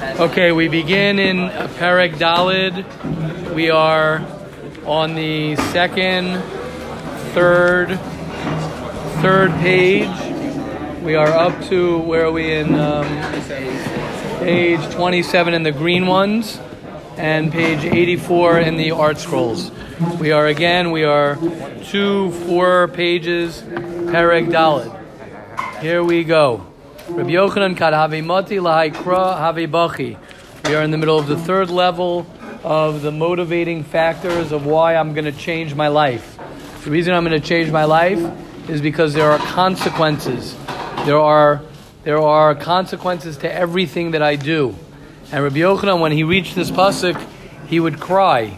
Okay, we begin in Perek Dalid. We are on the second, third, third page. We are up to where are we in um, page 27 in the green ones and page 84 in the ArtScrolls. We are again, we are two, four pages, Perek Dalid. Here we go. Rabbi Yochanan kad havi moti lahaikra havi bachi. We are in the middle of the third level of the motivating factors of why I'm going to change my life. The reason I'm going to change my life is because there are consequences. There are there are consequences to everything that I do. And Rabbi Yochanan, when he reached this pasuk, he would cry.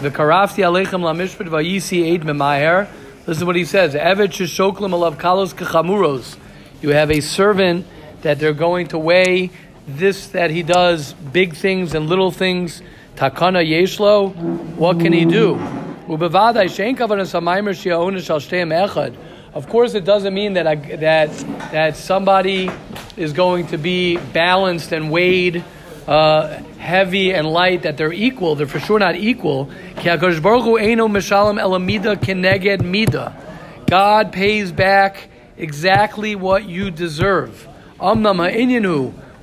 The karafti aleichem lamishpat vayisi eid memaher. Listen to what he says. Evet sheshoklim alav kalos kechamuros. You have a servant that they're going to weigh this that he does, big things and little things. Takana yeshlo, what can he do? Of course, it doesn't mean that I, that that somebody is going to be balanced and weighed, uh, heavy and light. That they're equal. They're for sure not equal. God pays back exactly what you deserve. Amna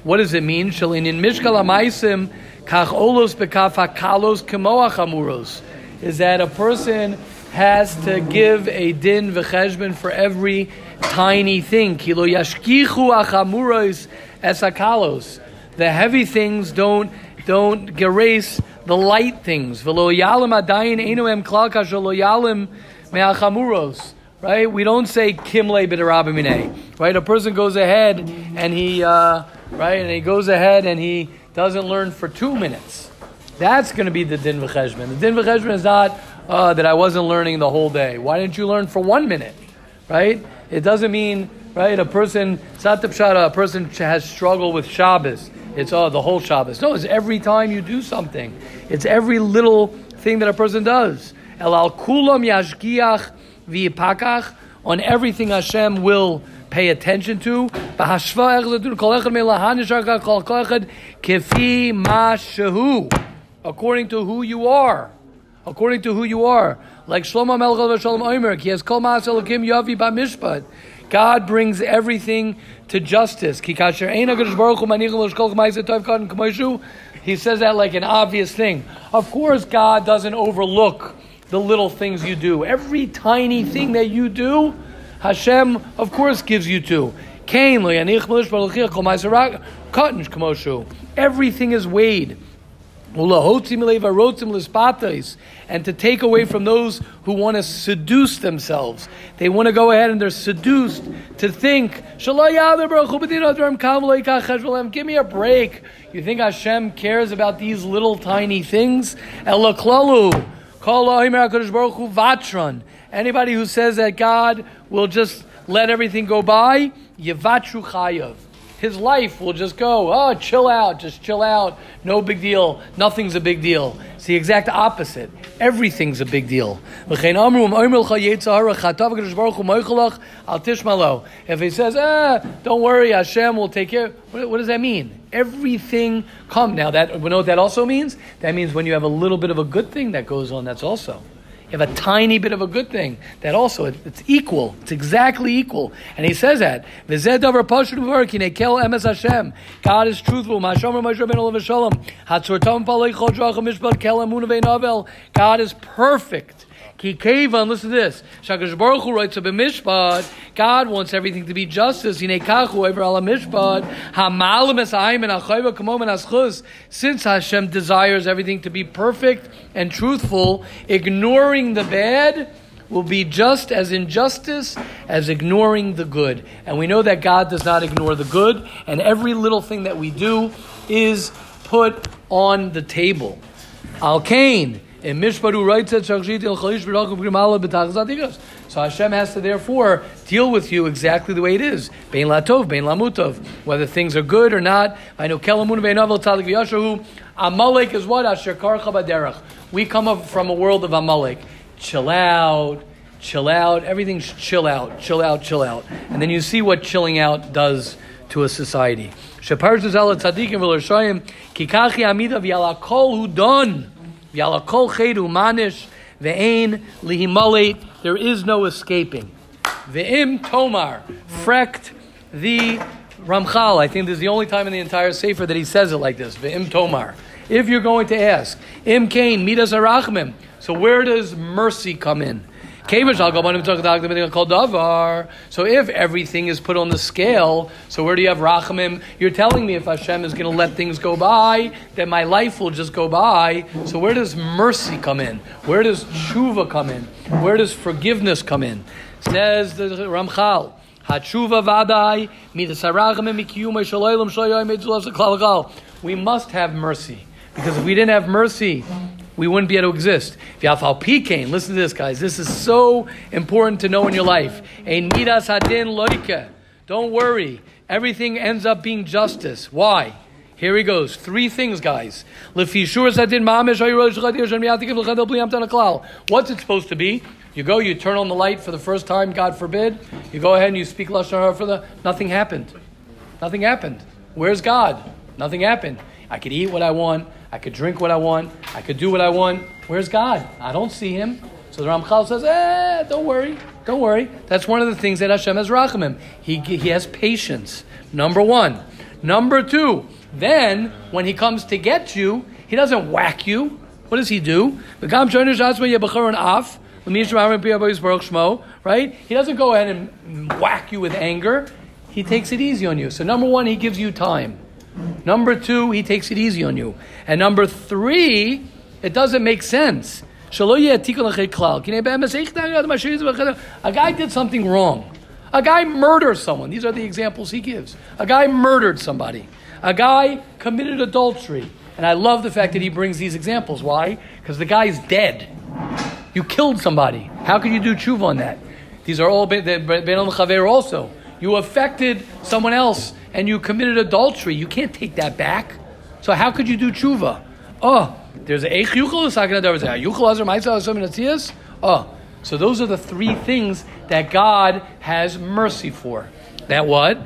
What does it mean? Shalinin mishkal amaisim kach olos bekafa kalos kemoach Is that a person has to give a din v'cheshbon for every tiny thing. Kilo yashkichu achamuros esakalos. The heavy things don't don't erase the light things. V'lo yalim adayin enu klal kashalo me'achamuros right? We don't say kimle b'derabimine, right? A person goes ahead and he, uh, right, and he goes ahead and he doesn't learn for two minutes. That's going to be the din v'cheshbon. The din v'cheshbon is not uh, that I wasn't learning the whole day. Why didn't you learn for one minute, right? It doesn't mean, right, a person, it's not satap a person has struggled with Shabbos. It's oh, the whole Shabbos. No, it's every time you do something. It's every little thing that a person does. El al kulam yashgiach v'yipakach on everything Hashem will pay attention to. According to who you are. According to who you are. Like Shlomo Melech Shalom Omer, he has kol ma'aselakim yavi b'mishpat. God brings everything to justice. He says that like an obvious thing. Of course, God doesn't overlook the little things you do. Every tiny thing that you do, Hashem, of course, gives you to. Everything is weighed. And to take away from those who want to seduce themselves. They want to go ahead and they're seduced to think, Give me a break. You think Hashem cares about these little tiny things? Anybody who says that God will just let everything go by, Yevatru Chayav. His life will just go, oh, chill out, just chill out, no big deal, nothing's a big deal. It's the exact opposite. Everything's a big deal. If he says, ah, don't worry, Hashem will take care, what, what does that mean? Everything come. Now, that, we know what that also means? That means when you have a little bit of a good thing that goes on, that's also. You have a tiny bit of a good thing. That also, it's equal. It's exactly equal. And he says that. God is truthful. God is perfect. Kikevan, listen to this. Shakash Baruch Hu writes a b'mishpat. God wants everything to be justice. Hinekachu over ala mishpat. Hamalim esayim and achayva kamom and aschus. Since Hashem desires everything to be perfect and truthful, ignoring the bad will be just as injustice as ignoring the good. And we know that God does not ignore the good, and every little thing that we do is put on the table. Al Cain. And Mishparu writes that So Hashem has to therefore deal with you exactly the way it is. Bein latov, bein lamutov. Whether things are good or not. I know kelamun bein talik v'yashahu. Amalek is what? Asher karcha baderach. We come from a world of Amalek. Chill out, chill out. Everything's chill out, chill out, chill out. And then you see what chilling out does to a society. Sheparshas el tzadikim v'l'shoyim kikachi amida v'yala kol hudon ve'ein. There is no escaping. Ve'im tomar frekt the Ramchal. I think this is the only time in the entire Sefer that he says it like this. Ve'im tomar. If you're going to ask, im kain midas arachmim. So where does mercy come in? So if everything is put on the scale, so where do you have rachamim? You're telling me if Hashem is going to let things go by, that my life will just go by. So where does mercy come in? Where does tshuva come in? Where does forgiveness come in? Says the Ramchal. Hatshuva vadai We must have mercy because if we didn't have mercy, we wouldn't be able to exist. Listen to this, guys. This is so important to know in your life. Don't worry. Everything ends up being justice. Why? Here he goes. Three things, guys. What's it supposed to be? You go, you turn on the light for the first time, God forbid. You go ahead and you speak Lashon Hara for the. Nothing happened. Nothing happened. Where's God? Nothing happened. I could eat what I want. I could drink what I want. I could do what I want. Where's God? I don't see him. So the Ramchal says, eh, don't worry. Don't worry. That's one of the things that Hashem has rachamim. He, he has patience. Number one. Number two, then when he comes to get you, he doesn't whack you. What does he do? Right? He doesn't go ahead and whack you with anger. He takes it easy on you. So number one, he gives you time. Number two, he takes it easy on you. And number three, it doesn't make sense. A guy did something wrong. A guy murdered someone. These are the examples he gives. A guy murdered somebody. A guy committed adultery. And I love the fact that he brings these examples. Why? Because the guy's dead. You killed somebody. How can you do tshuva on that? These are all Ben al also. You affected someone else and you committed adultery. You can't take that back. So how could you do tshuva? Oh, there's a eich yuchel, Oh, so those are the three things that God has mercy for. That what?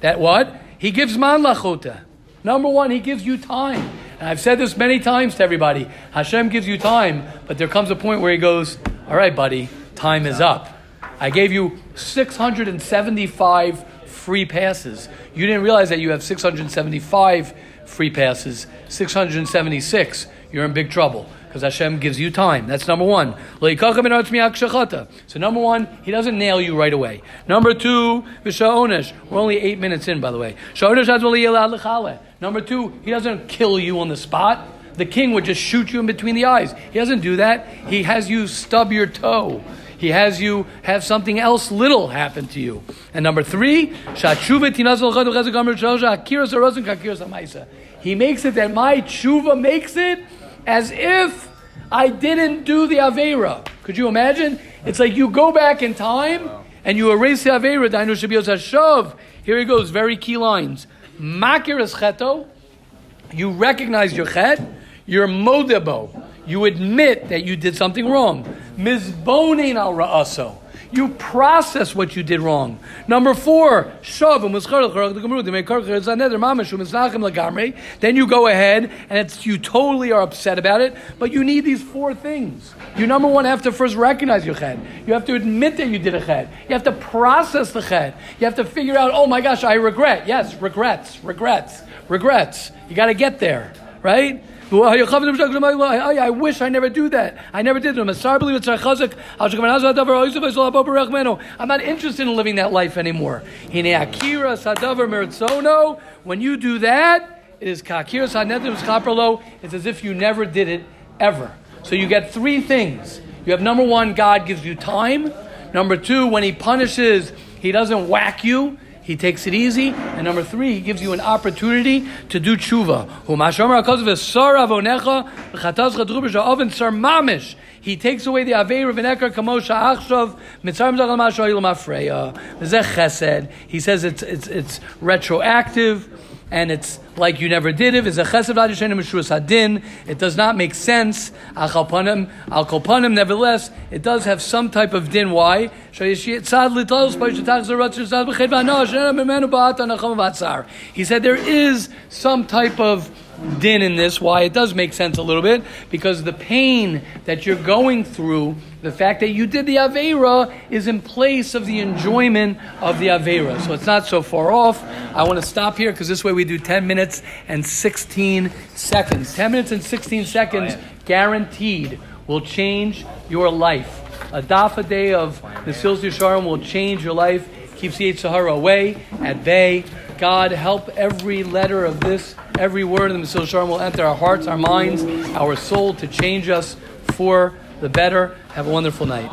That what? He gives man lachota. Number one, he gives you time. And I've said this many times to everybody. Hashem gives you time, but there comes a point where he goes, All right, buddy, time is up. I gave you 675 free passes. You didn't realize that you have 675 free passes, 676. You're in big trouble because Hashem gives you time. That's number one. So number one, He doesn't nail you right away. Number two, we're only eight minutes in, by the way. Number two, He doesn't kill you on the spot. The king would just shoot you in between the eyes. He doesn't do that. He has you stub your toe. He has you have something else little happen to you. And number three, he makes it that my tshuva makes it as if I didn't do the Avera. Could you imagine? It's like you go back in time and you erase the Avera. Here he goes, very key lines. Makir es cheto. You recognize your chet. You're modebo. You admit that you did something wrong. Mizbonin al ra'aso. You process what you did wrong. Number four, then you go ahead and you totally are upset about it, but you need these four things. You number one have to first recognize your ched. You have to admit that you did a ched. You have to process the ched. You have to figure out, oh my gosh, I regret. Yes, regrets, regrets, regrets. You got to get there, right? I wish I never do that. I never did them. I'm not interested in living that life anymore. When you do that, it is It's as if you never did it ever. So you get three things. You have number one, God gives you time. Number two, when He punishes, He doesn't whack you. He takes it easy. And number three, he gives you an opportunity to do tshuva. He takes away the Aveir of Enekar Kamosha Achshav, Masho Ilam Afreya. chesed. He says it's, it's, it's retroactive. And it's like you never did it. It's a. It does not make sense. Nevertheless, it does have some type of din. Why? He said there is some type of din in this. Why? It does make sense a little bit because the pain that you're going through, the fact that you did the Avera is in place of the enjoyment of the Avera. So it's not so far off. I want to stop here because this way we do 10 minutes and 16 seconds. 10 minutes and 16 seconds guaranteed will change your life. A daf a day of the Sils Yisharim will change your life, keeps the yetzer hara away, at bay. God, help every letter of this, every word of the Mesilas Yesharim will enter our hearts, our minds, our soul to change us for the better. Have a wonderful night.